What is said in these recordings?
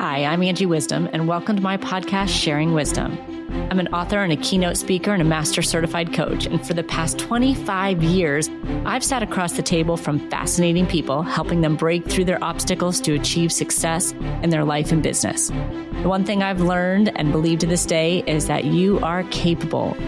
Hi, I'm Angie Wisdom, and welcome to my podcast, Sharing Wisdom. I'm an author and a keynote speaker and a master certified coach. And for the past 25 years, I've sat across the table from fascinating people, helping them break through their obstacles to achieve success in their life and business. The one thing I've learned and believe to this day is that you are capable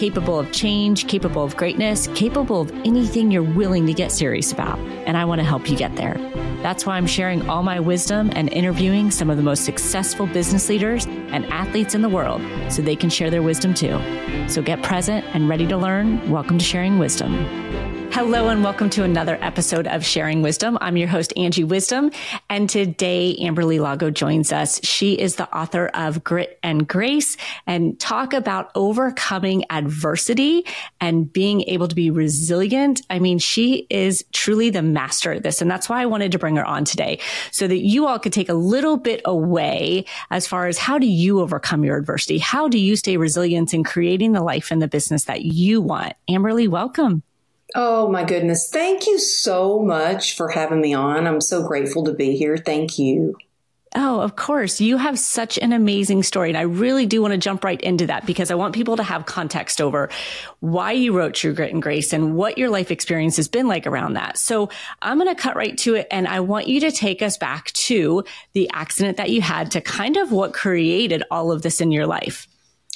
capable of change, capable of greatness, capable of anything you're willing to get serious about. And I want to help you get there. That's why I'm sharing all my wisdom and interviewing some of the most successful business leaders and athletes in the world so they can share their wisdom too. So get present and ready to learn. Welcome to Sharing Wisdom. Hello and welcome to another episode of Sharing Wisdom. I'm your host, Angie Wisdom. And today, Amberly Lago joins us. She is the author of Grit and Grace and talk about overcoming adversity and being able to be resilient. I mean, she is truly the master at this. And that's why I wanted to bring her on today so that you all could take a little bit away as far as how do you overcome your adversity? How do you stay resilient in creating the life and the business that you want? Amberly, welcome. Oh my goodness. Thank you so much for having me on. I'm so grateful to be here. Thank you. Oh, of course. You have such an amazing story. And I really do want to jump right into that because I want people to have context over why you wrote True Grit and Grace and what your life experience has been like around that. So I'm going to cut right to it. And I want you to take us back to the accident that you had to kind of what created all of this in your life.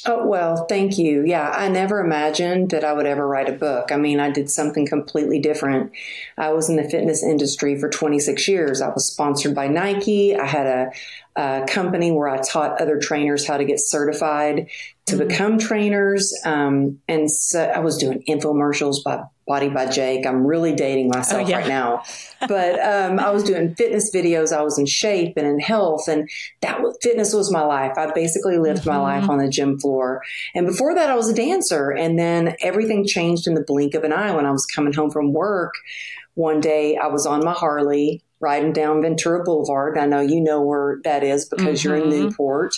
Oh, well, thank you. Yeah, I never imagined that I would ever write a book. I mean, I did something completely different. I was in the fitness industry for 26 years. I was sponsored by Nike. I had a, a company where I taught other trainers how to get certified to mm-hmm. become trainers. Um, and so I was doing infomercials by Body by Jake. I'm really dating myself oh, yeah. right now. But um, I was doing fitness videos. I was in shape and in health, and that was, fitness was my life. I basically lived mm-hmm. my life on the gym floor. And before that, I was a dancer. And then everything changed in the blink of an eye when I was coming home from work. One day, I was on my Harley riding down Ventura Boulevard. I know you know where that is because mm-hmm. you're in mm-hmm. Newport.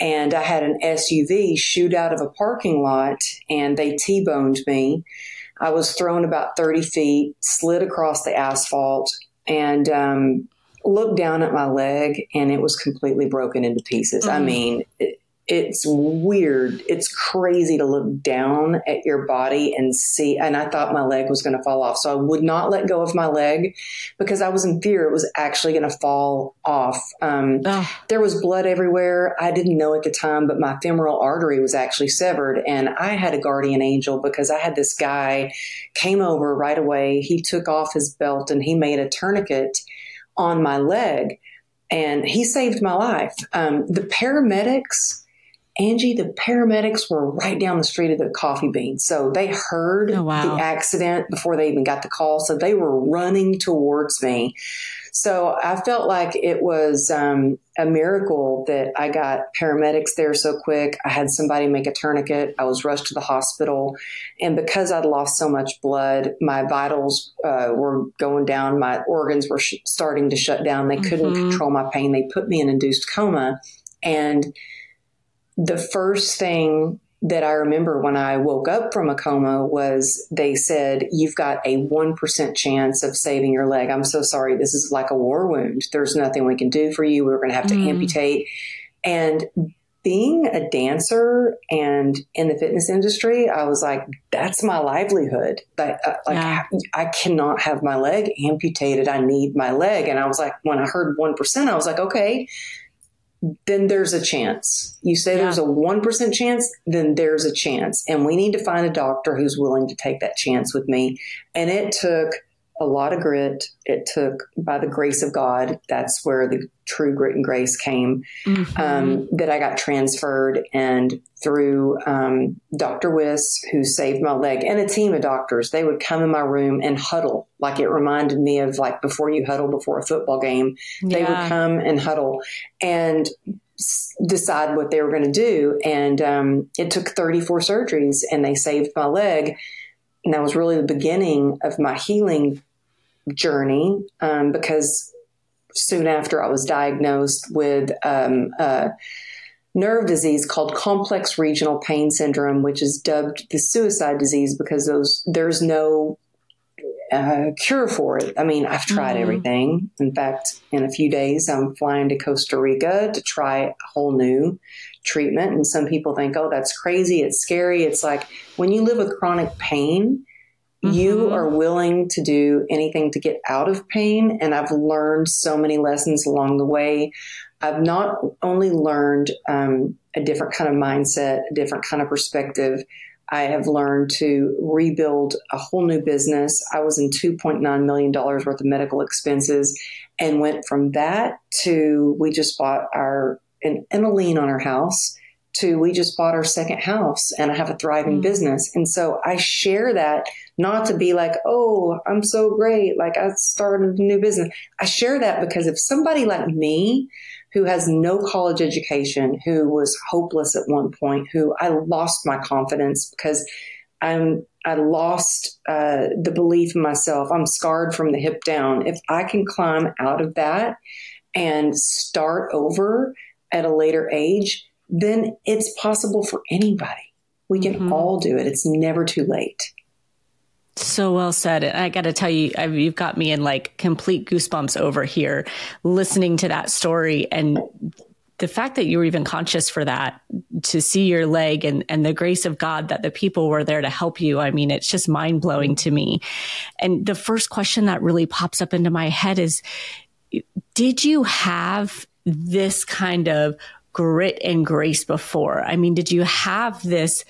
And I had an SUV shoot out of a parking lot, and they T-boned me I was thrown about 30 feet, slid across the asphalt, and um, looked down at my leg, and it was completely broken into pieces. Mm-hmm. I mean, it, it's weird. It's crazy to look down at your body and see. And I thought my leg was going to fall off. So I would not let go of my leg because I was in fear it was actually going to fall off. Um, there was blood everywhere. I didn't know at the time, but my femoral artery was actually severed. And I had a guardian angel because I had this guy came over right away. He took off his belt and he made a tourniquet on my leg and he saved my life. Um, the paramedics, Angie, the paramedics were right down the street of the coffee bean. So they heard oh, wow. the accident before they even got the call. So they were running towards me. So I felt like it was um, a miracle that I got paramedics there so quick. I had somebody make a tourniquet. I was rushed to the hospital. And because I'd lost so much blood, my vitals uh, were going down. My organs were sh- starting to shut down. They couldn't mm-hmm. control my pain. They put me in induced coma. And the first thing that I remember when I woke up from a coma was they said, You've got a 1% chance of saving your leg. I'm so sorry. This is like a war wound. There's nothing we can do for you. We're going to have to mm. amputate. And being a dancer and in the fitness industry, I was like, that's my livelihood. But uh, like, yeah. I, I cannot have my leg amputated. I need my leg. And I was like, when I heard 1%, I was like, okay, then there's a chance. You say yeah. there's a 1% chance, then there's a chance. And we need to find a doctor who's willing to take that chance with me. And it took a lot of grit. It took, by the grace of God, that's where the true grit and grace came, mm-hmm. um, that I got transferred. And through um, Dr. Wiss, who saved my leg, and a team of doctors, they would come in my room and huddle. Like it reminded me of like before you huddle before a football game. They yeah. would come and huddle and decide what they were going to do. And um, it took 34 surgeries and they saved my leg. And that was really the beginning of my healing journey um, because soon after I was diagnosed with um, a nerve disease called complex regional pain syndrome, which is dubbed the suicide disease because those there's no uh, cure for it. I mean, I've tried Mhm. everything. In fact, in a few days, I'm flying to Costa Rica to try a whole new treatment. And some people think, oh, that's crazy. It's scary. It's like when you live with chronic pain, you Mhm. are willing to do anything to get out of pain. And I've learned so many lessons along the way. I've not only learned um, a different kind of mindset, a different kind of perspective. I have learned to rebuild a whole new business. I was in $2.9 million worth of medical expenses and went from that to we just bought our, and, and a lien on our house to we just bought our second house and I have a thriving Mm. business. And so I share that not to be like, oh, I'm so great. Like I started a new business. I share that because if somebody like me, who has no college education, who was hopeless at one point, who I lost my confidence because I'm, I lost uh, the belief in myself. I'm scarred from the hip down. If I can climb out of that and start over at a later age, then it's possible for anybody. We can Mhm. all do it. It's never too late. So well said. And I got to tell you, I you've got me in like complete goosebumps over here listening to that story. And the fact that you were even conscious for that to see your leg and, and the grace of God that the people were there to help you. I mean, it's just mind blowing to me. And the first question that really pops up into my head is Did you have this kind of grit and grace before? I mean, did you have this?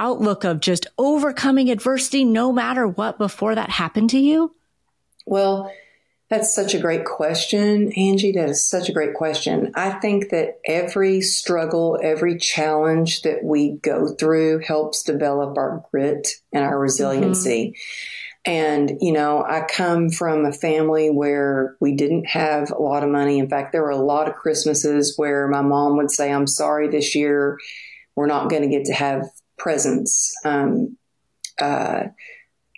Outlook of just overcoming adversity no matter what before that happened to you? Well, that's such a great question, Angie. That is such a great question. I think that every struggle, every challenge that we go through helps develop our grit and our resiliency. Mm-hmm. And, you know, I come from a family where we didn't have a lot of money. In fact, there were a lot of Christmases where my mom would say, I'm sorry this year, we're not going to get to have presents. Um, uh,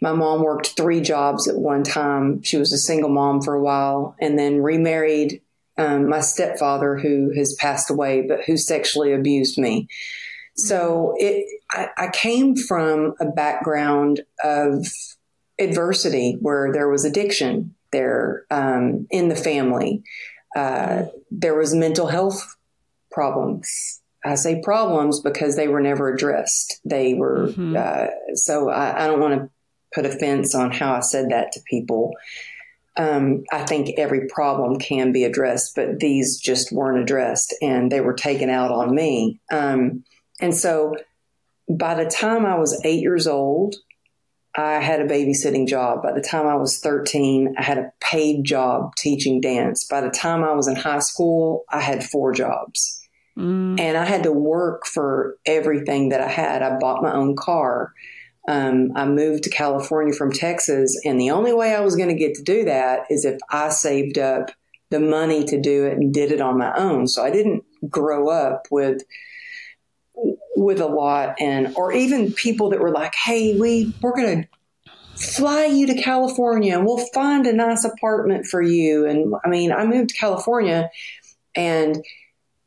my mom worked three jobs at one time. She was a single mom for a while and then remarried um, my stepfather, who has passed away, but who sexually abused me. So it, I, I came from a background of adversity where there was addiction there um, in the family. Uh, there was mental health problems. I say problems because they were never addressed. They were Mhm. uh, so I, I don't want to put offense on how I said that to people. Um, I think every problem can be addressed, but these just weren't addressed, and they were taken out on me. Um, and so, by the time I was eight years old, I had a babysitting job. By the time I was 13, I had a paid job teaching dance. By the time I was in high school, I had four jobs. Mm. And I had to work for everything that I had. I bought my own car. Um, I moved to California from Texas. And the only way I was going to get to do that is if I saved up the money to do it and did it on my own. So I didn't grow up with with a lot and or even people that were like, "Hey, we we're going to fly you to California and we'll find a nice apartment for you." And I mean, I moved to California and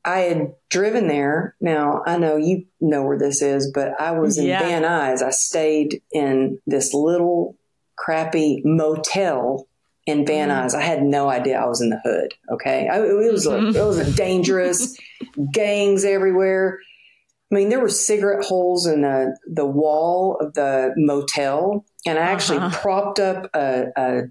I had driven there. Now, I know you know where this is, but I was in Yeah. Van Nuys. I stayed in this little crappy motel in Van Mm. Nuys. I had no idea I was in the hood. Okay. I, it was a, it was a dangerous gangs everywhere. I mean, there were cigarette holes in the, the wall of the motel, and I actually Uh-huh. propped up a, a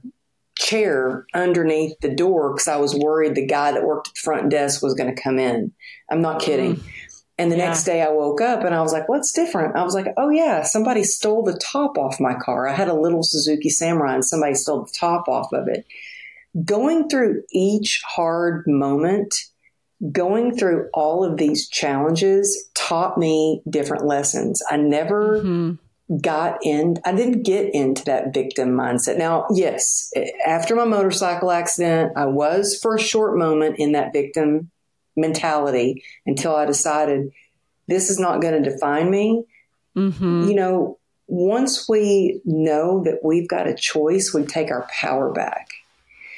chair underneath the door because I was worried the guy that worked at the front desk was going to come in. I'm not kidding. And the Yeah. next day I woke up and I was like, what's different? I was like, oh yeah, somebody stole the top off my car. I had a little Suzuki Samurai and somebody stole the top off of it. Going through each hard moment, going through all of these challenges taught me different lessons. I never Mhm. Got in i didn't get into that victim mindset. Now yes after my motorcycle accident i was for a short moment in that victim mentality until i decided this is not going to define me. Mhm. you know once we know that we've got a choice we take our power back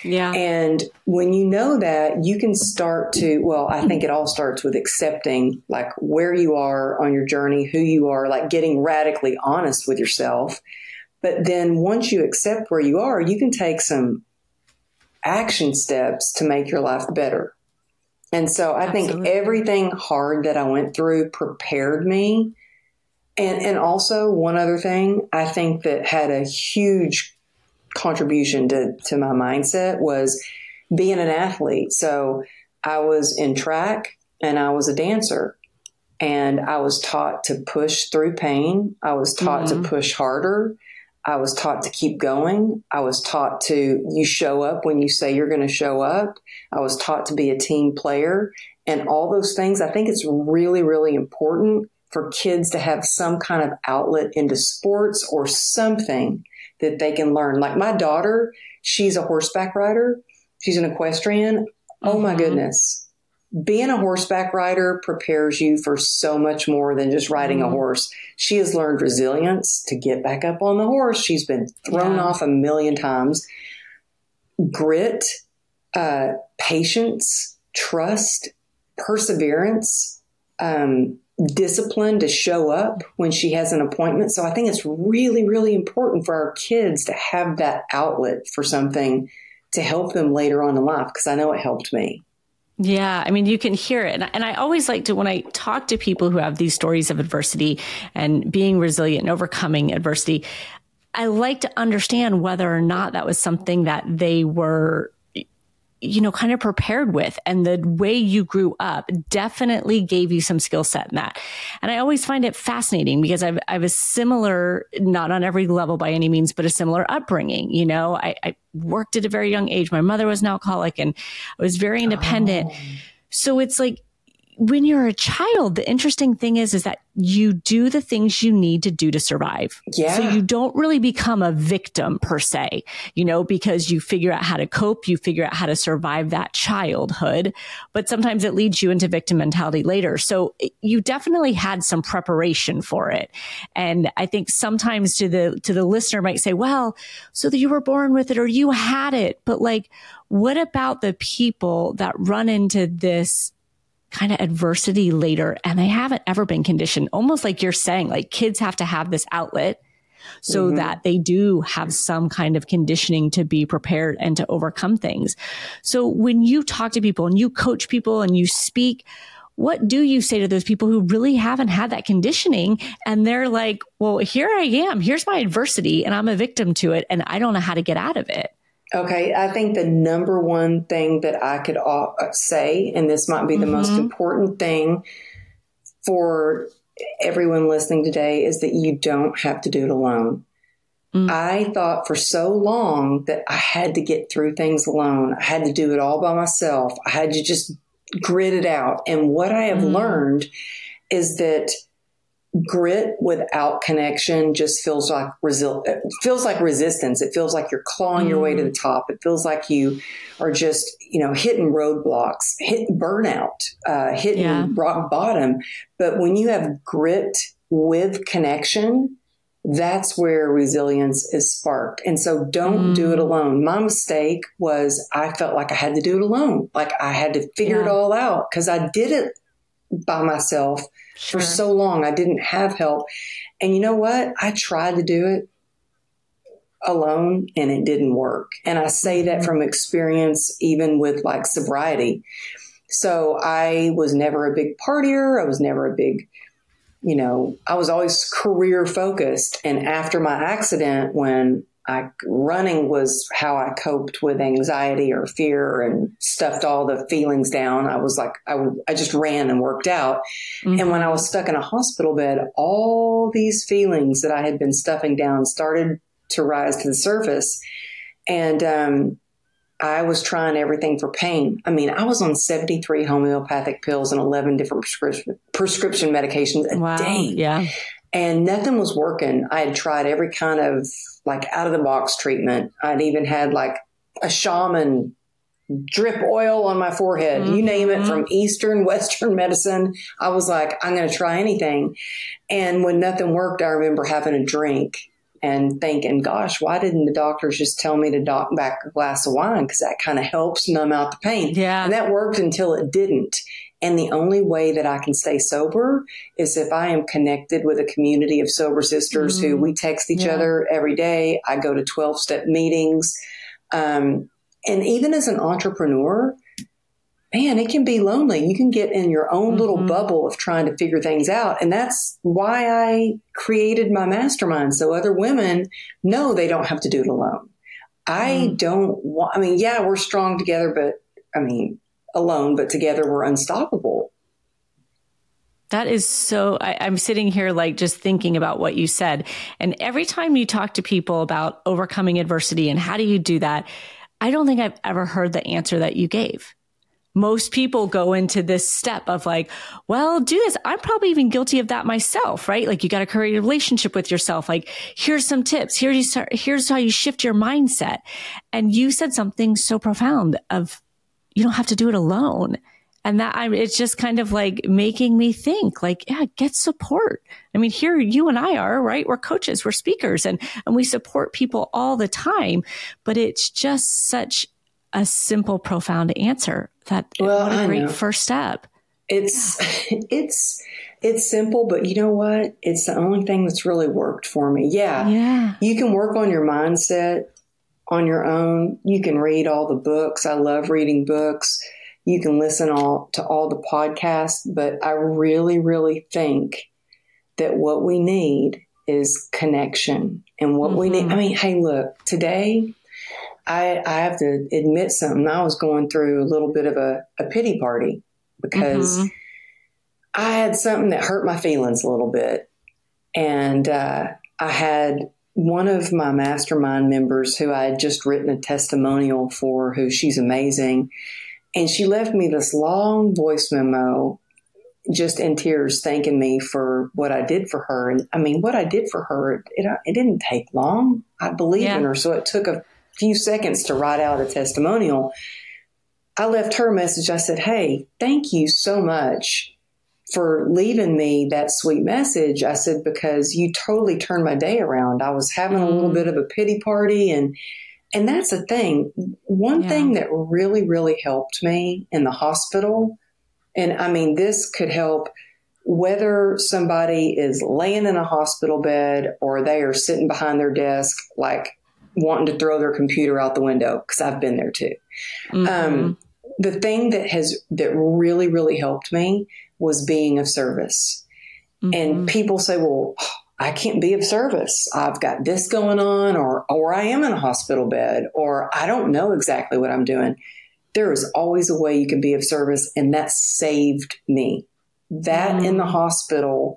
Yeah. and when you know that, you can start to, well, I think it all starts with accepting like where you are on your journey, who you are, like getting radically honest with yourself. But then once you accept where you are, you can take some action steps to make your life better. And so I Absolutely. think everything hard that I went through prepared me. And and also one other thing I think that had a huge contribution to, to my mindset was being an athlete. So I was in track and I was a dancer and I was taught to push through pain. I was taught mm-hmm. to push harder. I was taught to keep going. I was taught to you show up when you say you're going to show up. I was taught to be a team player and all those things. I think it's really, really important for kids to have some kind of outlet into sports or something that they can learn. Like my daughter, she's a horseback rider. She's an equestrian. Oh my mm-hmm. goodness being a horseback rider prepares you for so much more than just riding mm-hmm. a horse. She has learned resilience to get back up on the horse. She's been thrown yeah. off a million times. Grit, uh, patience, trust, perseverance, um, discipline to show up when she has an appointment. So I think it's really, really important for our kids to have that outlet for something to help them later on in life because I know it helped me. Yeah, I mean, you can hear it. And, I always like to, when I talk to people who have these stories of adversity and being resilient and overcoming adversity, I like to understand whether or not that was something that they were you know, kind of prepared with. And the way you grew up definitely gave you some skill set in that. And I always find it fascinating because I've, I have a similar, not on every level by any means, but a similar upbringing. You know, I, I worked at a very young age. My mother was an alcoholic and I was very independent. Oh. So it's like when you're a child, the interesting thing is, is that you do the things you need to do to survive. Yeah. So you don't really become a victim per se, you know, because you figure out how to cope, you figure out how to survive that childhood, but sometimes it leads you into victim mentality later. So you definitely had some preparation for it. And I think sometimes to the, to the listener might say, well, so that you were born with it or you had it, but like, what about the people that run into this kind of adversity later and they haven't ever been conditioned almost like you're saying like kids have to have this outlet so mm-hmm. that they do have some kind of conditioning to be prepared and to overcome things. So when you talk to people and you coach people and you speak, what do you say to those people who really haven't had that conditioning and they're like, well, here I am. Here's my adversity and I'm a victim to it and I don't know how to get out of it. Okay, I think the number one thing that I could uh, say, and this might be the mm-hmm. most important thing for everyone listening today, is that you don't have to do it alone. Mm. I thought for so long that I had to get through things alone. I had to do it all by myself. I had to just grit it out. And what I have mm. learned is that grit without connection just feels like resil- feels like resistance. It feels like you're clawing mm. your way to the mm. top. It feels like you are just you know hitting roadblocks, hitting burnout, uh, hitting yeah. rock bottom. But when you have grit with connection, that's where resilience is sparked. And so don't mm. do it mm. alone. My mistake was I felt like I had to do it alone. Like I had to figure yeah. it all out because I did it by myself sure. for so long. I didn't have help. And you know what? I tried to do it alone and it didn't work. And I say that mm-hmm. from experience, even with like sobriety. So I was never a big partier. I was never a big, you know, I was always career focused. And after my accident, when I, running was how I coped with anxiety or fear and stuffed all the feelings down. I was like, I, I just ran and worked out. Mm-hmm. And when I was stuck in a hospital bed, all these feelings that I had been stuffing down started to rise to the surface. And, um, I was trying everything for pain. I mean, I was on 73 homeopathic pills and 11 different prescription, prescription medications a wow. day. Yeah. And nothing was working. I had tried every kind of like out of the box treatment. I'd even had like a shaman drip oil on my forehead, mm-hmm. you name it from Eastern, Western medicine. I was like, I'm going to try anything. And when nothing worked, I remember having a drink and thinking, gosh, why didn't the doctors just tell me to dock back a glass of wine? Because that kind of helps numb out the pain. Yeah. And that worked until it didn't. And the only way that I can stay sober is if I am connected with a community of sober sisters mm-hmm. who we text each yeah. other every day. I go to 12 step meetings. Um, and even as an entrepreneur, man, it can be lonely. You can get in your own mm-hmm. little bubble of trying to figure things out. And that's why I created my mastermind. So other women know they don't have to do it alone. I mm. don't want, I mean, yeah, we're strong together, but I mean, alone, but together we're unstoppable. That is so. I, am sitting here like just thinking about what you said. And every time you talk to people about overcoming adversity and how do you do that, I don't think I've ever heard the answer that you gave. Most people go into this step of like, well, do this. I'm probably even guilty of that myself, right? Like you got to create a relationship with yourself. Like here's some tips. Here you start, here's how you shift your mindset. And you said something so profound of you don't have to do it alone. And that I, it's just kind of like making me think like, yeah, get support. I mean, here you and I are, right? We're coaches, we're speakers and, and we support people all the time, but it's just such a simple, profound answer that well, what a great know. first step. It's, yeah. it's, it's simple, but you know what? It's the only thing that's really worked for me. Yeah. Yeah. You can work on your mindset on your own. You can read all the books. I love reading books. You can listen all to all the podcasts, but I really, really think that what we need is connection. And what mm-hmm. we need, I mm-hmm. mean, hey, look, today I, I have to admit something. I was going through a little bit of a, a pity party because mm-hmm. I had something that hurt my feelings a little bit. And uh, I had one of my mastermind members who I had just written a testimonial for, who she's amazing. And she left me this long voice memo just in tears thanking me for what I did for her. And I mean, what I did for her, it, it didn't take long. I believe yeah. in her. So it took a few seconds to write out a testimonial. I left her a message. I said, Hey, thank you so much for leaving me that sweet message. I said, because you totally turned my day around. I was having a little mm. bit of a pity party and and that's the thing. One yeah. thing that really, really helped me in the hospital, and I mean, this could help whether somebody is laying in a hospital bed or they are sitting behind their desk, like wanting to throw their computer out the window, because I've been there too. Mm-hmm. Um, the thing that has, that really, really helped me was being of service. Mm-hmm. And people say, well, I can't be of service. I've got this going on, or, or I am in a hospital bed, or I don't know exactly what I'm doing. There is always a way you can be of service, and that saved me. That mm-hmm. in the hospital,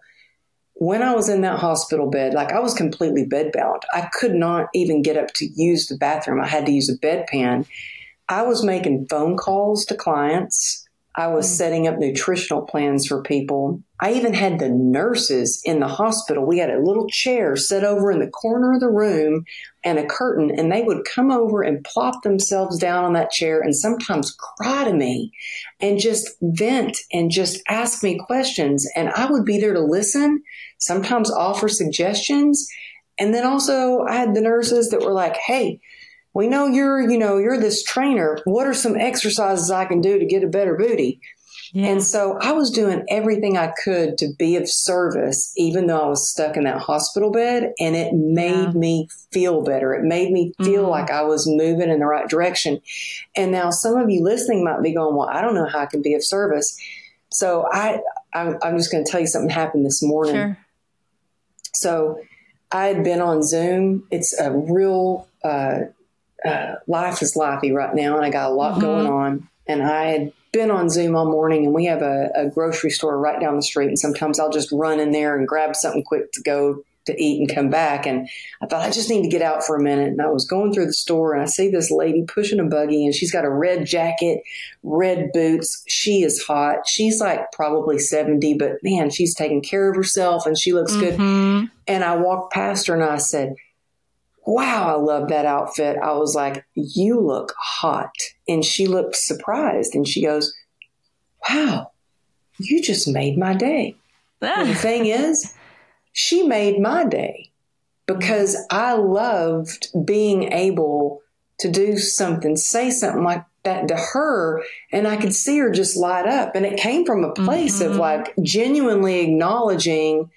when I was in that hospital bed, like I was completely bedbound. I could not even get up to use the bathroom. I had to use a bedpan. I was making phone calls to clients. I was mm. setting up nutritional plans for people. I even had the nurses in the hospital. We had a little chair set over in the corner of the room and a curtain, and they would come over and plop themselves down on that chair and sometimes cry to me and just vent and just ask me questions. And I would be there to listen, sometimes offer suggestions. And then also, I had the nurses that were like, hey, we know you're, you know, you're this trainer. What are some exercises I can do to get a better booty? Yeah. And so I was doing everything I could to be of service, even though I was stuck in that hospital bed. And it made yeah. me feel better. It made me feel mm-hmm. like I was moving in the right direction. And now some of you listening might be going, well, I don't know how I can be of service. So I, I I'm just going to tell you something happened this morning. Sure. So I had been on Zoom. It's a real, uh, uh, life is lifey right now, and I got a lot mm-hmm. going on. And I had been on Zoom all morning, and we have a, a, grocery store right down the street. And sometimes I'll just run in there and grab something quick to go to eat and come back. And I thought I just need to get out for a minute. And I was going through the store, and I see this lady pushing a buggy, and she's got a red jacket, red boots. She is hot. She's like probably 70, but man, she's taking care of herself and she looks mm-hmm. good. And I walked past her and I said, wow, I love that outfit. I was like, you look hot. And she looked surprised and she goes, wow, you just made my day. the thing is, she made my day because I loved being able to do something, say something like, that to her and I could see her just light up. And it came from a place mm-hmm. of like genuinely acknowledging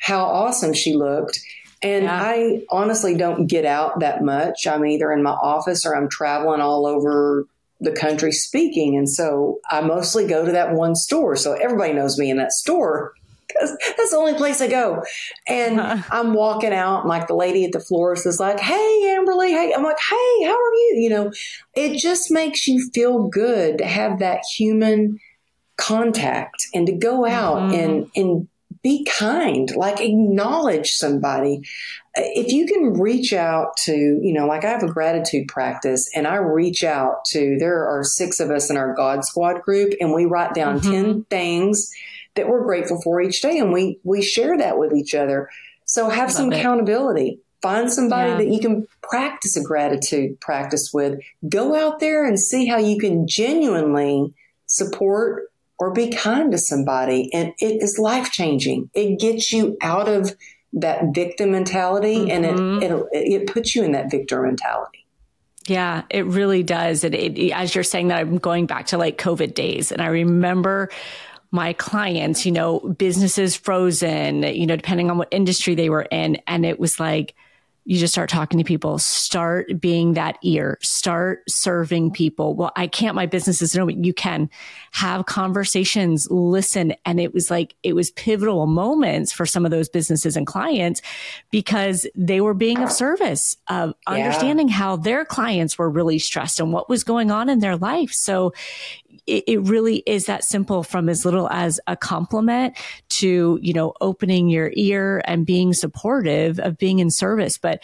how awesome she looked. And yeah. I honestly don't get out that much. I'm either in my office or I'm traveling all over the country speaking. And so I mostly go to that one store. So everybody knows me in that store because that's the only place I go. And uh-huh. I'm walking out, and like the lady at the florist is like, "Hey, Amberly, hey." I'm like, "Hey, how are you?" You know, it just makes you feel good to have that human contact and to go out mm-hmm. and and be kind, like acknowledge somebody. If you can reach out to, you know, like I have a gratitude practice and I reach out to, there are six of us in our God Squad group and we write down mm-hmm. 10 things that we're grateful for each day and we we share that with each other. So have some it. accountability. Find somebody yeah. that you can practice a gratitude practice with. Go out there and see how you can genuinely support or be kind to somebody. And it is life changing. It gets you out of that victim mentality mm-hmm. and it, mm-hmm. it, it puts you in that victor mentality. Yeah, it really does. It, it, as you're saying that, I'm going back to like COVID days, and I remember my clients, you know, businesses frozen, you know, depending on what industry they were in. And it was like, you just start talking to people, start being that ear, start serving people. Well, I can't, my business is no, you can have conversations, listen. And it was like, it was pivotal moments for some of those businesses and clients because they were being of service, of yeah. understanding how their clients were really stressed and what was going on in their life. So it, it really is that simple from as little as a compliment to, you know, opening your ear and being supportive of being in service. But,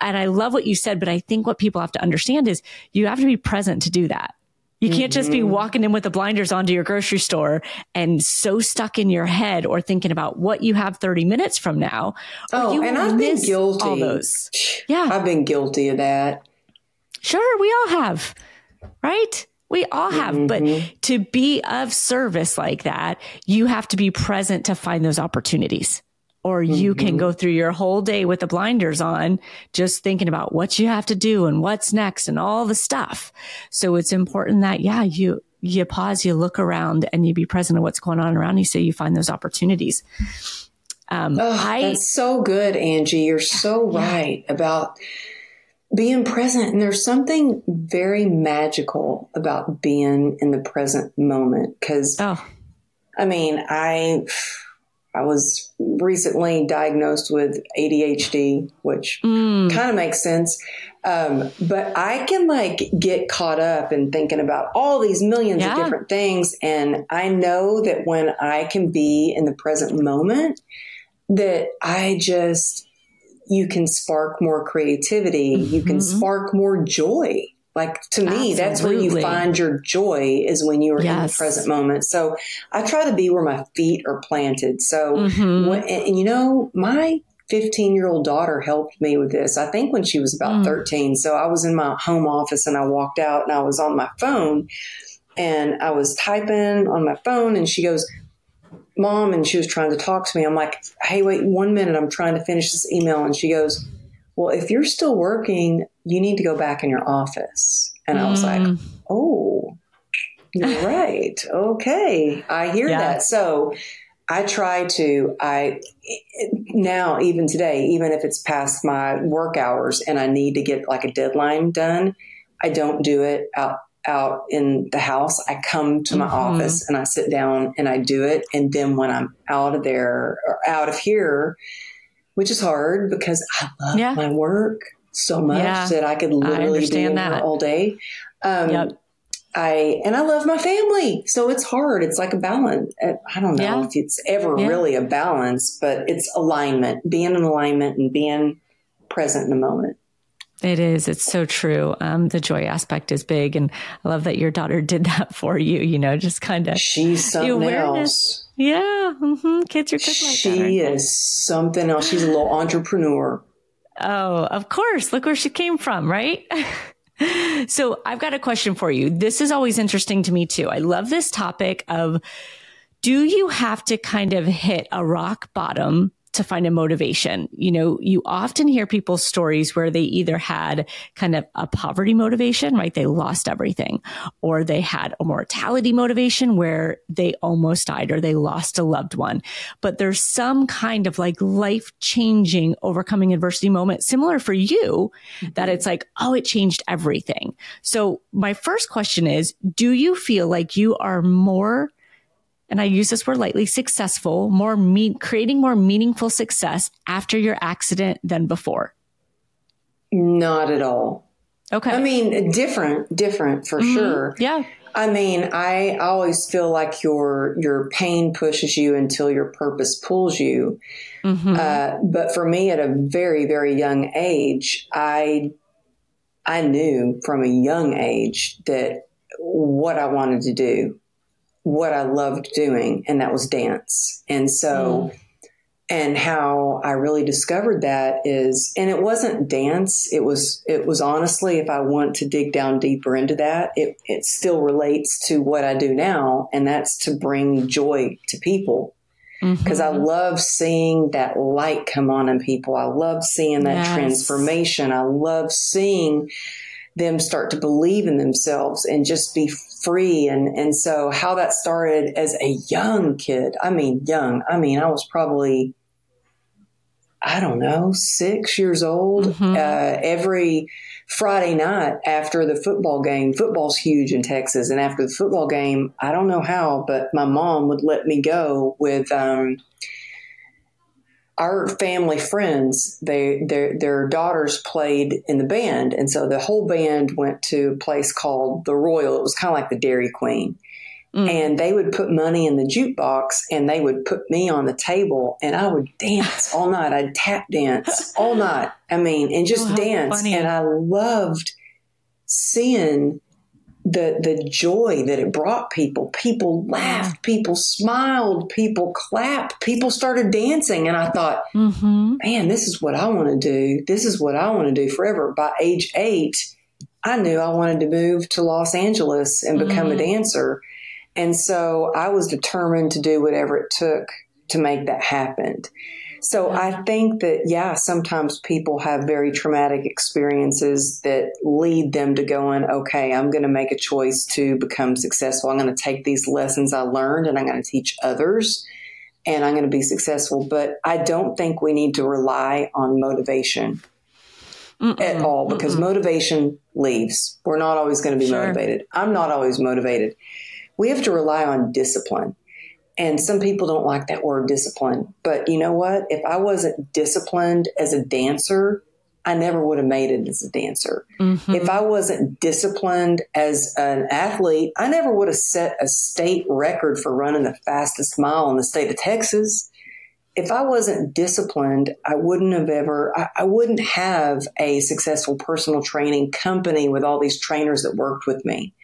and I love what you said, but I think what people have to understand is you have to be present to do that. You can't just be mm-hmm. walking in with the blinders onto your grocery store and so stuck in your head or thinking about what you have 30 minutes from now. Oh, and I've been guilty. All those. Yeah. I've been guilty of that. Sure, we all have. Right? We all have, mm-hmm. but to be of service like that, you have to be present to find those opportunities. Or you mm-hmm. can go through your whole day with the blinders on, just thinking about what you have to do and what's next and all the stuff. So it's important that, yeah, you, you pause, you look around and you be present to what's going on around you so you find those opportunities. Um, oh, I, that's so good, Angie. You're so right about being present. And there's something very magical about being in the present moment. Cause, oh. I mean, I, I was recently diagnosed with ADHD, which mm. kind of makes sense. Um, but I can like get caught up in thinking about all these millions yeah. of different things. And I know that when I can be in the present moment, that I just, you can spark more creativity. Mm-hmm. You can mm-hmm. spark more joy. Like to me, Absolutely. that's where you find your joy is when you are yes. in the present moment. So I try to be where my feet are planted. So, mm-hmm. when, and, and, you know, my 15 year old daughter helped me with this. I think when she was about mm. 13. So I was in my home office and I walked out and I was on my phone and I was typing on my phone and she goes, mom and she was trying to talk to me. I'm like, hey, wait one minute. I'm trying to finish this email. And she goes, well, if you're still working, you need to go back in your office. And I was like, mm. oh, you're right. Okay. I hear yeah. that. So I try to, I now, even today, even if it's past my work hours and I need to get like a deadline done, I don't do it out out in the house. I come to my mm-hmm. office and I sit down and I do it. And then when I'm out of there or out of here, which is hard because I love yeah. my work so much yeah. that I could literally I be in that. all day. Um, yep. I and I love my family, so it's hard. It's like a balance. Uh, I don't know yeah. if it's ever really a balance, but it's alignment, being in alignment and being present in the moment. It is. It's so true. Um, the joy aspect is big. And I love that your daughter did that for you, you know, just kind of. She's something else. Yeah. Mm-hmm. Kids are good like She is something else. She's a little entrepreneur. Oh, of course. Look where she came from, right? so I've got a question for you. This is always interesting to me too. I love this topic of do you have to kind of hit a rock bottom to find a motivation. You know, you often hear people's stories where they either had kind of a poverty motivation, right? They lost everything, or they had a mortality motivation where they almost died or they lost a loved one. But there's some kind of like life changing, overcoming adversity moment, similar for you, that mm-hmm. it's like, oh, it changed everything. So my first question is, do you feel like you are more and I use this word lightly, successful, more mean, creating more meaningful success after your accident than before? Not at all. Okay. I mean, different, different for mm-hmm. sure. Yeah. I mean, I always feel like your your pain pushes you until your purpose pulls you. Mm-hmm. Uh, but for me, at a very very young age, I I knew from a young age that what I wanted to do what I loved doing, and that was dance. And so, mm. and how I really discovered that is, and it wasn't dance. It was, it was honestly, if I want to dig down deeper into that, it, it still relates to what I do now, and that's to bring joy to people. Because mm-hmm. I love seeing that light come on in people. I love seeing that yes. transformation. I love seeing them start to believe in themselves and just be free. And, and so how that started as a young kid, I mean, young, I mean, I was probably, I don't know, six years old. Mm-hmm. Uh, every Friday night after the football game, football's huge in Texas. And after the football game, I don't know how, but my mom would let me go with, um, our family friends, they their their daughters played in the band, and so the whole band went to a place called the Royal. It was kind of like the Dairy Queen. Mm. And they would put money in the jukebox and they would put me on the table and I would dance all night. I'd tap dance all night. I mean, and just oh, dance. Funny. And I loved seeing the the joy that it brought people. People laughed, people smiled, people clapped, people started dancing, and I thought, mm-hmm. man, this is what I want to do. This is what I want to do forever. By age eight, I knew I wanted to move to Los Angeles and become mm-hmm. a dancer, and so I was determined to do whatever it took to make that happen. So I think that, yeah, sometimes people have very traumatic experiences that lead them to going, okay, I'm going to make a choice to become successful. I'm going to take these lessons I learned and I'm going to teach others and I'm going to be successful. But I don't think we need to rely on motivation Mm-mm, at all because mm-mm. motivation leaves. We're not always going to be sure. motivated. I'm not always motivated. We have to rely on discipline. And some people don't like that word discipline. But you know what? If I wasn't disciplined as a dancer, I never would have made it as a dancer. Mm-hmm. If I wasn't disciplined as an athlete, I never would have set a state record for running the fastest mile in the state of Texas. If I wasn't disciplined, I wouldn't have ever, I, I wouldn't have a successful personal training company with all these trainers that worked with me.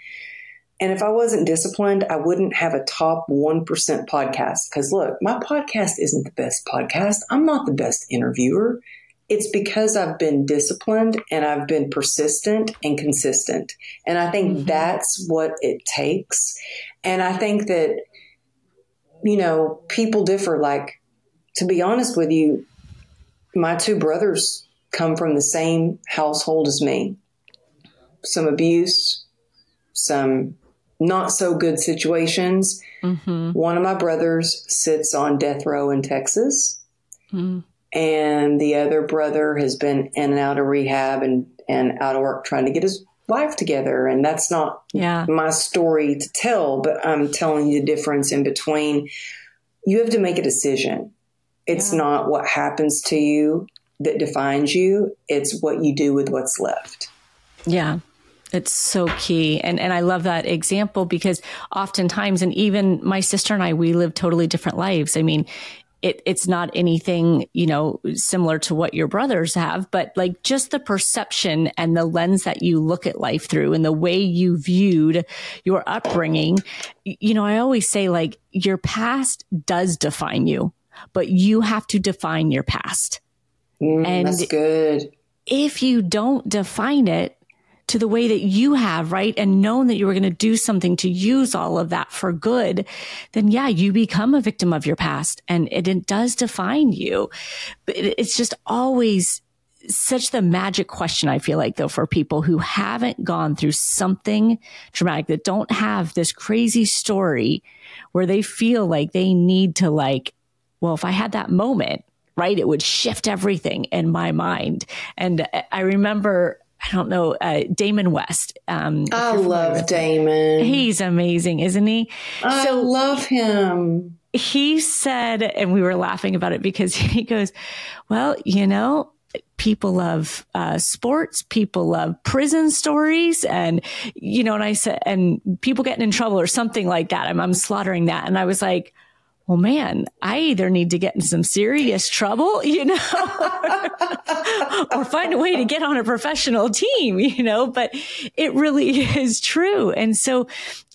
And if I wasn't disciplined, I wouldn't have a top 1% podcast. Because look, my podcast isn't the best podcast. I'm not the best interviewer. It's because I've been disciplined and I've been persistent and consistent. And I think mm-hmm. that's what it takes. And I think that, you know, people differ. Like, to be honest with you, my two brothers come from the same household as me. Some abuse, some not so good situations. Mm-hmm. One of my brothers sits on death row in Texas, mm. and the other brother has been in and out of rehab and, and out of work trying to get his life together. And that's not yeah. my story to tell, but I'm telling you the difference in between. You have to make a decision. It's yeah. not what happens to you that defines you, it's what you do with what's left. Yeah. It's so key. And, and I love that example because oftentimes, and even my sister and I, we live totally different lives. I mean, it, it's not anything, you know, similar to what your brothers have, but like just the perception and the lens that you look at life through and the way you viewed your upbringing. You know, I always say like your past does define you, but you have to define your past. Mm, and that's good. If you don't define it, to the way that you have, right? And known that you were going to do something to use all of that for good, then yeah, you become a victim of your past and it, it does define you. But it, it's just always such the magic question, I feel like, though, for people who haven't gone through something traumatic, that don't have this crazy story where they feel like they need to, like, well, if I had that moment, right, it would shift everything in my mind. And I remember I don't know, uh, Damon West. Um, I love Damon. He's amazing, isn't he? I so love him. He said, and we were laughing about it because he goes, Well, you know, people love uh, sports, people love prison stories, and you know, and I said, and people getting in trouble or something like that. I'm, I'm slaughtering that, and I was like, well, man, I either need to get in some serious trouble, you know, or find a way to get on a professional team, you know, but it really is true. And so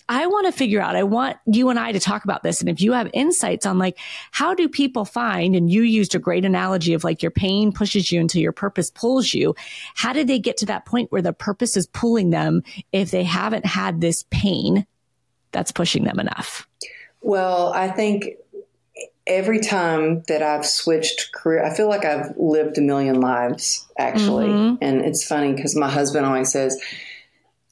I want to figure out, I want you and I to talk about this. And if you have insights on like, how do people find, and you used a great analogy of like your pain pushes you until your purpose pulls you. How did they get to that point where the purpose is pulling them if they haven't had this pain that's pushing them enough? Well, I think every time that I've switched career, I feel like I've lived a million lives actually. Mm-hmm. And it's funny because my husband always says,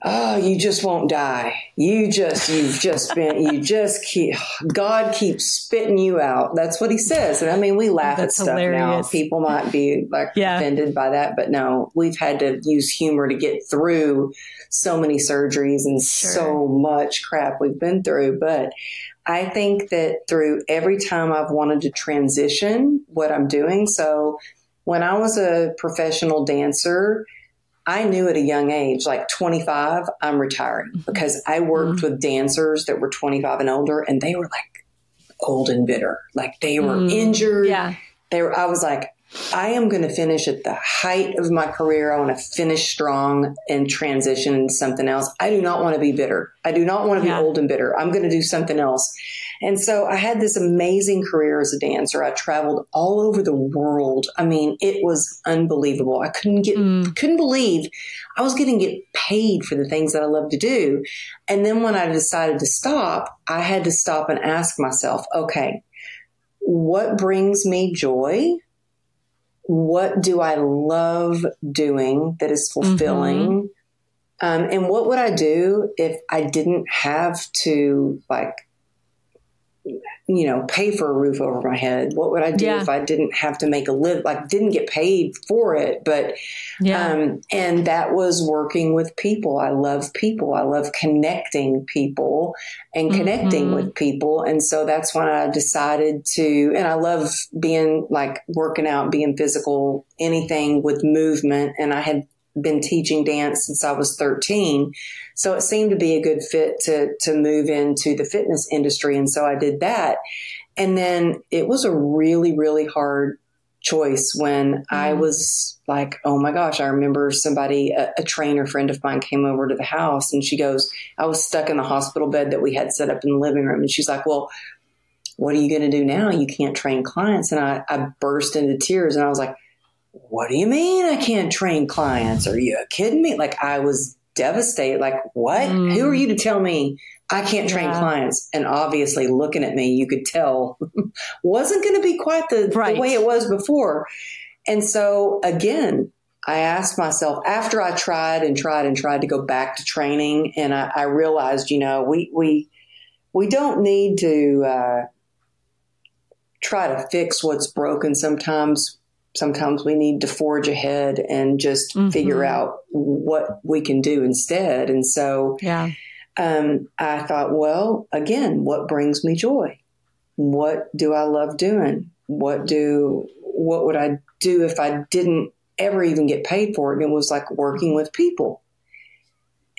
Oh, you just won't die. You just, you've just been, you just keep, God keeps spitting you out. That's what he says. And I mean, we laugh That's at stuff hilarious. now. People might be like yeah. offended by that, but no, we've had to use humor to get through so many surgeries and sure. so much crap we've been through. But I think that through every time I've wanted to transition what I'm doing. So when I was a professional dancer, I knew at a young age, like 25, I'm retiring mm-hmm. because I worked mm-hmm. with dancers that were 25 and older and they were like old and bitter. Like they were mm-hmm. injured. Yeah. They were, I was like, I am going to finish at the height of my career. I want to finish strong and transition into something else. I do not want to be bitter. I do not want to yeah. be old and bitter. I'm going to do something else. And so I had this amazing career as a dancer. I traveled all over the world. I mean, it was unbelievable. I couldn't get, mm. couldn't believe I was getting get paid for the things that I love to do. And then when I decided to stop, I had to stop and ask myself, okay, what brings me joy? What do I love doing that is fulfilling? Mm-hmm. Um, and what would I do if I didn't have to like you know, pay for a roof over my head? What would I do yeah. if I didn't have to make a live, like didn't get paid for it? But, yeah. um, and that was working with people. I love people. I love connecting people and connecting mm-hmm. with people. And so that's when I decided to, and I love being like working out, being physical, anything with movement. And I had been teaching dance since I was 13. So it seemed to be a good fit to, to move into the fitness industry. And so I did that. And then it was a really, really hard choice when mm. I was like, oh my gosh, I remember somebody, a, a, trainer friend of mine came over to the house and she goes, I was stuck in the hospital bed that we had set up in the living room. And she's like, well, what are you going to do now? You can't train clients. And I, I burst into tears and I was like, what do you mean I can't train clients? Are you kidding me? Like I was devastated. Like, what? Mm. Who are you to tell me I can't train yeah. clients? And obviously, looking at me, you could tell wasn't going to be quite the, right. the way it was before. And so, again, I asked myself after I tried and tried and tried to go back to training, and I, I realized, you know, we we we don't need to uh, try to fix what's broken. Sometimes sometimes we need to forge ahead and just mm-hmm. figure out what we can do instead. And so, yeah. Um, I thought, well, again, what brings me joy? What do I love doing? What do what would I do if I didn't ever even get paid for it? And it was like working with people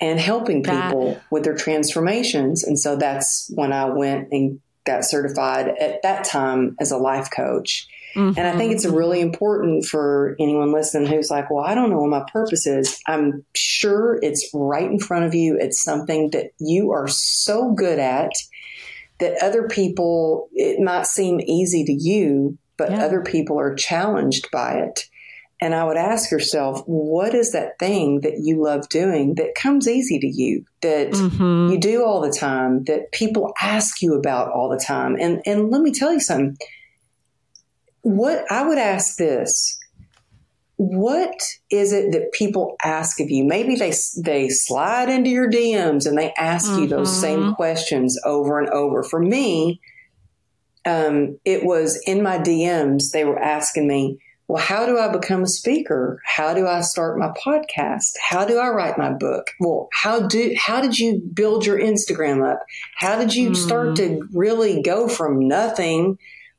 and helping people that. with their transformations. And so that's when I went and got certified at that time as a life coach. Mm-hmm. And I think it's really important for anyone listening who's like, well, I don't know what my purpose is. I'm sure it's right in front of you. It's something that you are so good at that other people, it might seem easy to you, but yeah. other people are challenged by it. and I would ask yourself, what is that thing that you love doing that comes easy to you, that mm-hmm. you do all the time, that people ask you about all the time? And and let me tell you something. What I would ask this what is it that people ask of you? Maybe they they slide into your DMs and they ask mm-hmm. you those same mm-hmm. questions over and over. For me, um, it was in my DMs. They were asking me, "Well, how do I become a speaker? How do I start my podcast? How do I write my book? Well, how do how did you build your Instagram up? How did you mm-hmm. start to really go from nothing?"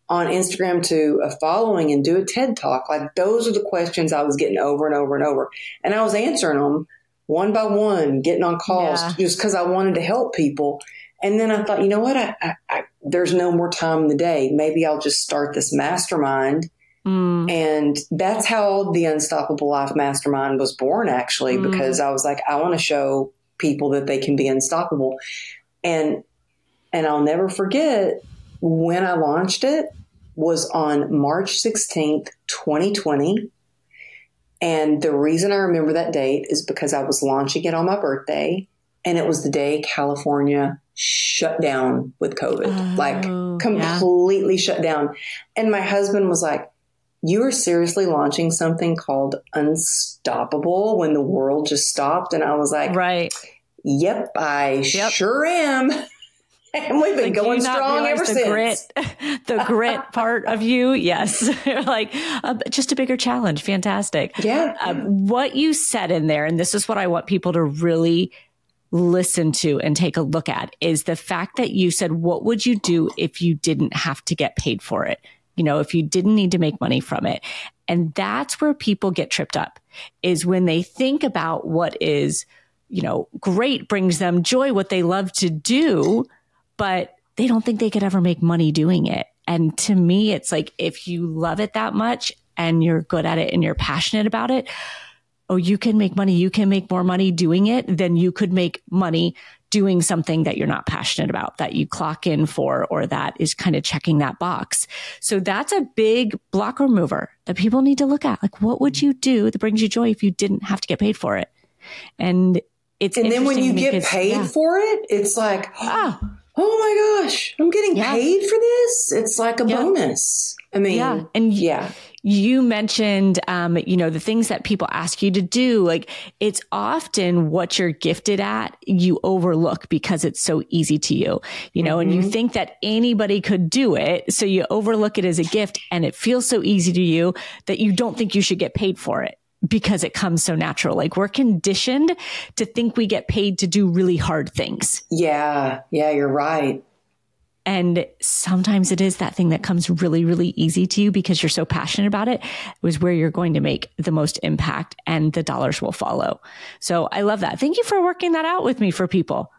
On Instagram to a following and do a TED talk? Like those are the questions I was getting over and over and over. And I was answering them one by one, getting on calls yeah. just because I wanted to help people. And then I thought, you know what? I, I, I, there's no more time in the day. Maybe I'll just start this mastermind. Mm. And that's how the Unstoppable Life Mastermind was born, actually, mm. because I was like, I want to show people that they can be unstoppable. And and I'll never forget when I launched it was on March 16th, 2020. And the reason I remember that date is because I was launching it on my birthday and it was the day California shut down with COVID, oh, like completely yeah. shut down. And my husband was like, You are seriously launching something called Unstoppable when the world just stopped? And I was like, Right. Yep, I yep. sure am. And we've been like, going strong ever the since. Grit, the grit part of you, yes, like uh, just a bigger challenge. Fantastic. Yeah. Uh, what you said in there, and this is what I want people to really listen to and take a look at, is the fact that you said, "What would you do if you didn't have to get paid for it? You know, if you didn't need to make money from it." And that's where people get tripped up, is when they think about what is, you know, great, brings them joy, what they love to do but they don't think they could ever make money doing it. And to me, it's like if you love it that much and you're good at it and you're passionate about it, oh, you can make money. You can make more money doing it than you could make money doing something that you're not passionate about, that you clock in for, or that is kind of checking that box. So that's a big block remover that people need to look at. Like, what would you do that brings you joy if you didn't have to get paid for it? And it's and then when you get paid yeah. for it, it's like, oh, oh my gosh, I'm getting yeah. paid for this. It's like a yeah. bonus. I mean, yeah. And yeah. You mentioned, um, you know, the things that people ask you to do. Like it's often what you're gifted at, you overlook because it's so easy to you, you know, mm-hmm. and you mm-hmm. think that anybody could do it. So you overlook it as a gift and it feels so easy to you that you don't think you should get paid for it because it comes so natural. Like we're conditioned to think we get paid to do really hard things. Yeah. Yeah, you're right. And sometimes it is that thing that comes really, really easy to you because you're so passionate about it, was where you're going to make the most impact and the dollars will follow. So I love that. Thank you for working that out with me for people.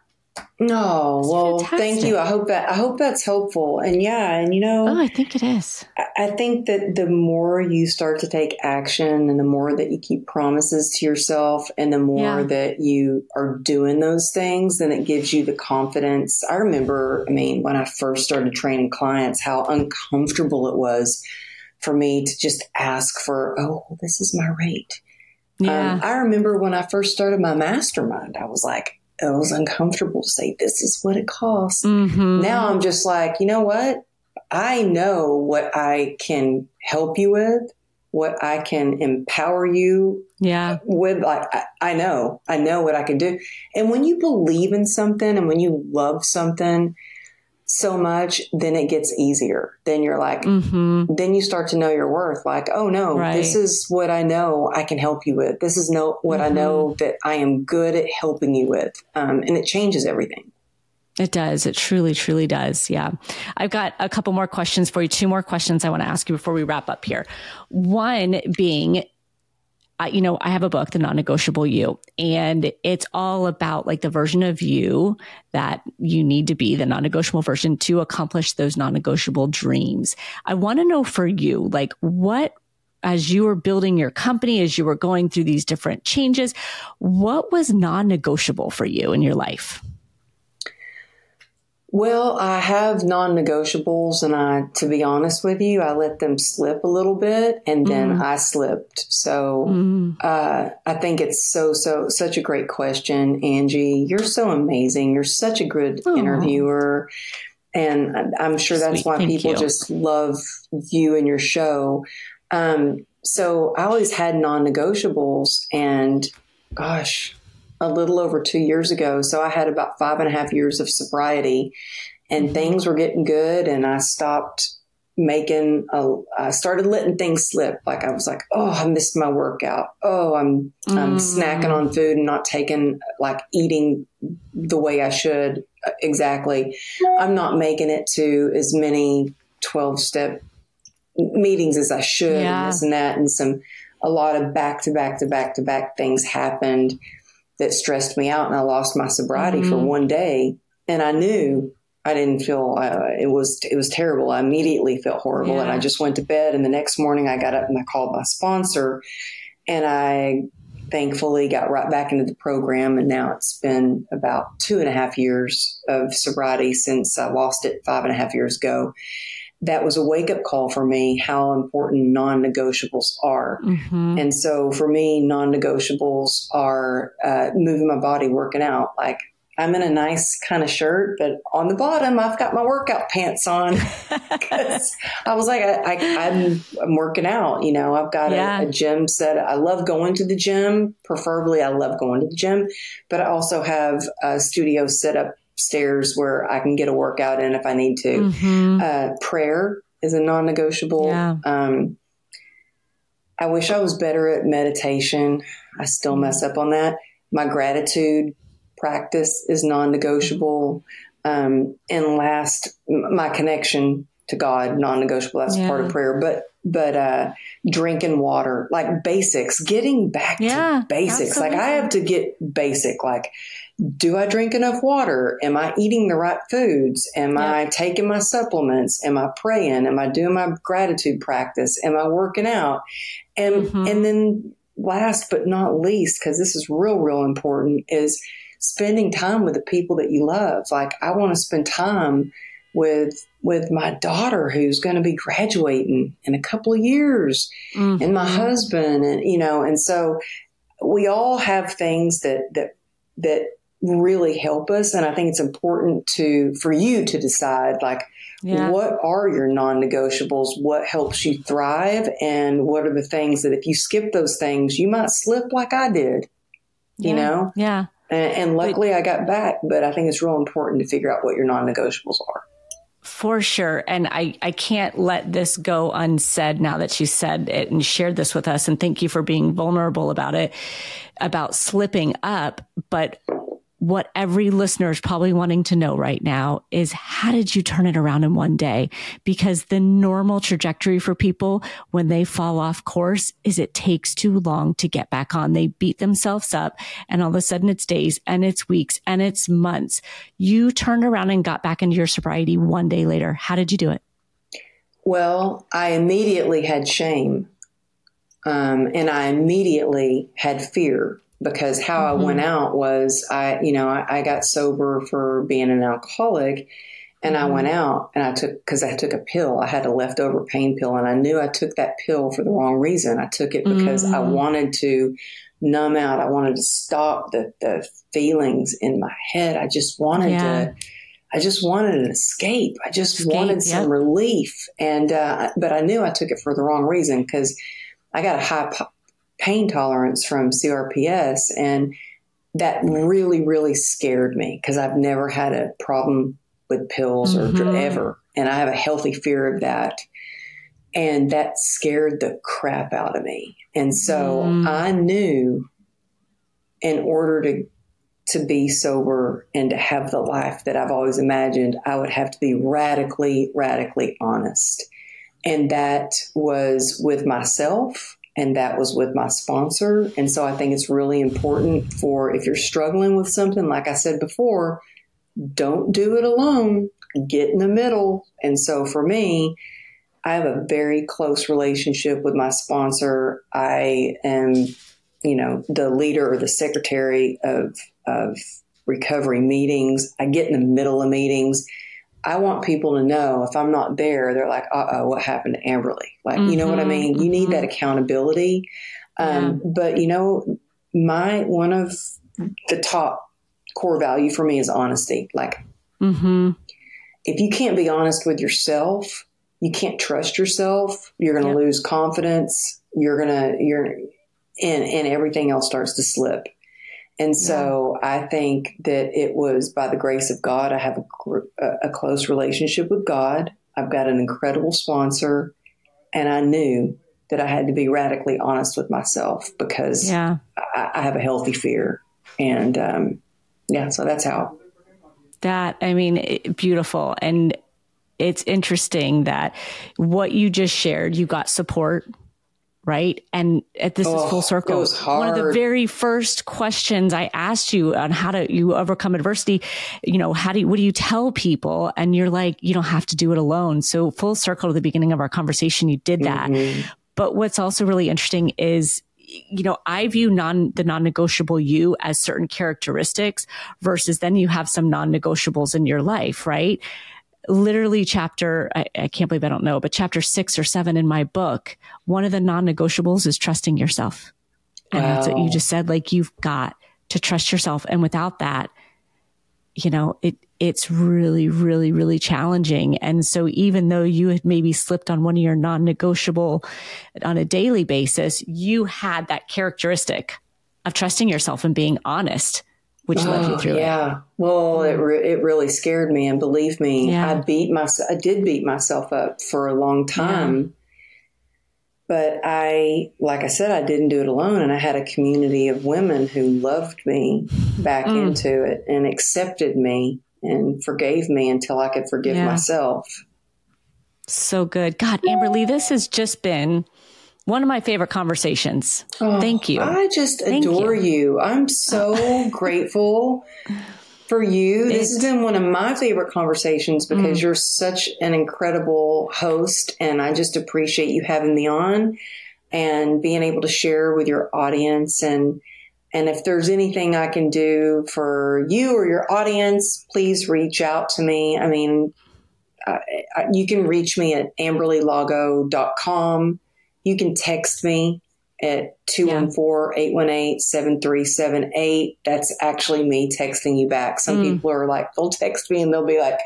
No, well, fantastic. thank you. I hope that I hope that's helpful. And yeah, and you know, oh, I think it is. I, I think that the more you start to take action, and the more that you keep promises to yourself, and the more yeah. that you are doing those things, then it gives you the confidence. I remember, I mean, when I first started training clients, how uncomfortable it was for me to just ask for, oh, this is my rate. Yeah. Um, I remember when I first started my mastermind, I was like, it was uncomfortable to say, this is what it costs. Mm-hmm. Now I'm just like, you know what? I know what I can help you with, what I can empower you yeah. with. Like, I, I know, I know what I can do. And when you believe in something and when you love something, so much, then it gets easier. Then you're like, mm-hmm. then you start to know your worth. Like, oh no, right. this is what I know I can help you with. This is no what mm-hmm. I know mm-hmm. that I am good at helping you with, um, and it changes everything. It does. It truly, truly does. Yeah. I've got a couple more questions for you. Two more questions I want to ask you before we wrap up here. One being, I, you know, I have a book, The Non-Negotiable You, and it's all about like the version of you that you need to be, the non-negotiable version to accomplish those non-negotiable dreams. I want to know for you, like what, as you were building your company, as you were going through these different changes, what was non-negotiable for you in your life? Well, I have non-negotiables, and I, to be honest with you, I let them slip a little bit, and then mm. I slipped. So mm. uh, I think it's so so such a great question, Angie. You're so amazing. You're such a good oh. interviewer, and I'm sure that's Sweet. why Thank people you. just love you and your show. Um, so I always had non-negotiables, and gosh, a little over two years ago. So I had about five and a half years of sobriety and mm-hmm. things were getting good and I stopped making a, I started letting things slip. Like I was like, oh, I missed my workout. Oh, I'm, mm. I'm snacking on food and not taking like eating the way I should exactly. I'm not making it to as many 12 step meetings as I should yeah. and this and that. And some, a lot of back to back to back to back things happened that stressed me out and I lost my sobriety mm-hmm. for one day. And I knew I didn't feel uh, it was it was terrible. I immediately felt horrible, yeah. and I just went to bed. And the next morning, I got up and I called my sponsor, and I thankfully got right back into the program. And now it's been about two and a half years of sobriety since I lost it five and a half years ago that was a wake up call for me how important non negotiables are. Mm-hmm. And so for me, non negotiables are uh, moving my body, working out. Like I'm in a nice kind of shirt, but on the bottom, I've got my workout pants on because I was like, I, am working out. You know, I've got yeah. a, a, gym set. I love going to the gym. Preferably, I love going to the gym, but I also have a studio set up stairs where I can get a workout in if I need to. Mm-hmm. Uh, prayer is a non negotiable. Yeah. Um, I wish I was better at meditation. I still mess up on that. My gratitude practice is non negotiable. Um, and last, my connection to God, non negotiable. That's yeah. part of prayer. But but uh, drinking water, like basics, getting back yeah, to basics. Absolutely. Like I have to get basic. Like do I drink enough water? Am I eating the right foods? Am. I taking my supplements? Am I praying? Am I doing my gratitude practice? Am I working out? And mm-hmm. and then last but not least, because this is real, real important, is spending time with the people that you love. Like I want to spend time with with my daughter who's going to be graduating in a couple of years mm-hmm. and my husband and you know and so we all have things that that that really help us. And I think it's important to, for you to decide like, yeah. what are your non negotiables? What helps you thrive? And what are the things that if you skip those things, you might slip like I did, yeah. you know? Yeah. And, and luckily but, I got back, but I think it's real important to figure out what your non negotiables are. For sure. And I, I can't let this go unsaid now that she said it and shared this with us. And thank you for being vulnerable about it, about slipping up. But what every listener is probably wanting to know right now is how did you turn it around in one day? Because the normal trajectory for people when they fall off course is it takes too long to get back on. They beat themselves up and all of a sudden it's days and it's weeks and it's months. You turned around and got back into your sobriety one day later. How did you do it? Well, I immediately had shame. Um, and I immediately had fear because how mm-hmm. I went out was I, you know, I, I, got sober for being an alcoholic and mm-hmm. I went out and I took, cause I took a pill. I had a leftover pain pill and I knew I took that pill for the wrong reason. I took it because mm-hmm. I wanted to numb out. I wanted to stop the, the feelings in my head. I just wanted yeah. to, I just wanted an escape. I just escape, wanted some yep. relief. And, uh, but I knew I took it for the wrong reason because I got a high pain tolerance from CRPS. And that really, really scared me because I've never had a problem with pills mm-hmm. or ever. And I have a healthy fear of that. And that scared the crap out of me. And so mm. I knew in order to to be sober and to have the life that I've always imagined, I would have to be radically, radically honest. And that was with myself and that was with my sponsor. And so I think it's really important for if you're struggling with something, like I said before, don't do it alone, get in the middle. And so for me, I have a very close relationship with my sponsor. I am, you know, the leader or the secretary of, of recovery meetings. I get in the middle of meetings. I want people to know if I'm not there, they're like, uh oh, what happened to Amberly? Like, mm-hmm, you know what I mm-hmm, mean? Mm-hmm. You need that mm-hmm. accountability. Um, yeah. But, you know, my one of the top core value for me is honesty. Like, mm-hmm. if you can't be honest with yourself, you can't trust yourself. You're going to yep. lose confidence. You're going to, you're, and, and everything else starts to slip. And so yeah. I think that it was by the grace of God. I have a, a, close relationship with God. I've got an incredible sponsor, and I knew that I had to be radically honest with myself because yeah. I, I have a healthy fear. And um, yeah, so that's how. That, I mean, beautiful. And it's interesting that what you just shared, you got support right? And at this oh, is full circle. One of the very first questions I asked you on how to you overcome adversity, you know, how do you, what do you tell people? And you're like, you don't have to do it alone. So full circle to the beginning of our conversation, you did that. Mm-hmm. But what's also really interesting is you know, I view non the non-negotiable you as certain characteristics versus then you have some non-negotiables in your life, right? Literally chapter, I, I, can't believe I don't know, but chapter six or seven in my book, one of the non negotiables is trusting yourself. And wow. that's what you just said. Like you've got to trust yourself. And without that, you know, it, it's really, really, really challenging. And so even though you had maybe slipped on one of your non negotiable on a daily basis, you had that characteristic of trusting yourself and being honest which oh, led you through yeah. it. Well, it re- it really scared me, and believe me, yeah. I beat myself. I did beat myself up for a long time. Yeah. But I, like I said, I didn't do it alone, and I had a community of women who loved me back mm. into it and accepted me and forgave me until I could forgive yeah. myself. So good, God, Amberly, this has just been one of my favorite conversations. Oh, Thank you. I just Thank adore you. you. I'm so grateful for you. This has been one of my favorite conversations because mm. you're such an incredible host, and I just appreciate you having me on and being able to share with your audience and and if there's anything I can do for you or your audience, please reach out to me. I mean, uh, you can reach me at amberlylago.com you can text me at 214-818-7378. That's actually me texting you back. Some mm. people are like, they'll text me and they'll be like,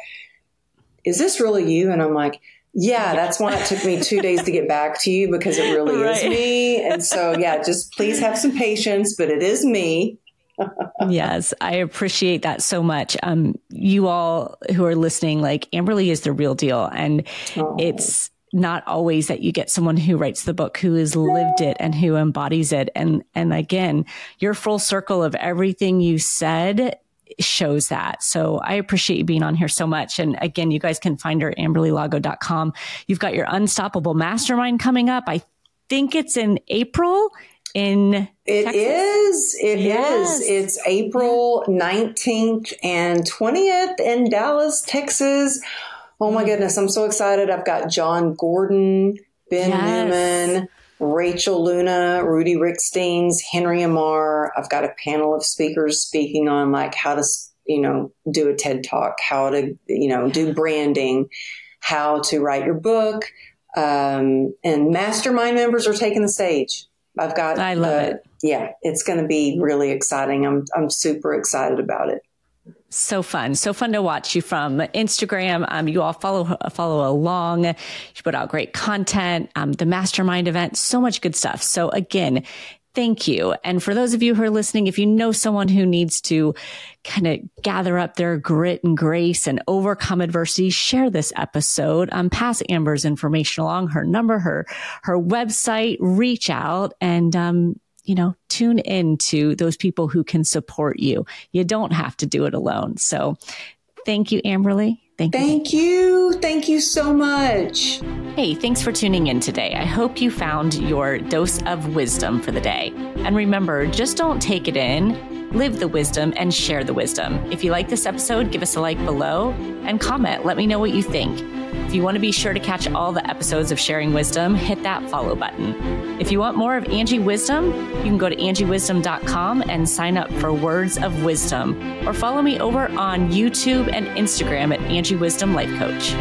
is this really you? And I'm like, yeah, that's why it took me two days to get back to you because it really right. is me. And so, yeah, just please have some patience, but it is me. yes, I appreciate that so much. Um, you all who are listening, like Amberly is the real deal. And oh. it's, not always that you get someone who writes the book who has lived it and who embodies it. And, and again, your full circle of everything you said shows that. So I appreciate you being on here so much. And again, you guys can find her at amberlylago.com. You've got your unstoppable mastermind coming up. I think it's in April in It Texas? is. It yes. is. It's April 19th and 20th in Dallas, Texas. Oh my goodness, I'm so excited. I've got Jon Gordon, Ben yes. Newman, Rachel Luna, Rudy Ricksteins, Henry Amar. I've got a panel of speakers speaking on like how to, you know, do a TED talk, how to, you know, do branding, how to write your book. Um, and mastermind members are taking the stage. I've got, I love uh, it. Yeah, it's going to be really exciting. I'm, I'm super excited about it so fun, so fun to watch you from Instagram. Um, you all follow follow along. You put out great content. Um, the mastermind event, so much good stuff. So again, thank you. And for those of you who are listening, if you know someone who needs to kind of gather up their grit and grace and overcome adversity, share this episode. Um, pass Amber's information along, her number, her her website. Reach out and um, you know, tune in to those people who can support you. You don't have to do it alone. So thank you, Amberly. Thank, Thank you. you. Thank you so much. Hey, thanks for tuning in today. I hope you found your dose of wisdom for the day. And remember, just don't take it in, live the wisdom and share the wisdom. If you like this episode, give us a like below and comment. Let me know what you think. If you want to be sure to catch all the episodes of Sharing Wisdom, hit that follow button. If you want more of Angie Wisdom, you can go to angiewisdom.com and sign up for Words of Wisdom or follow me over on YouTube and Instagram at Angie Wisdom Life Coach.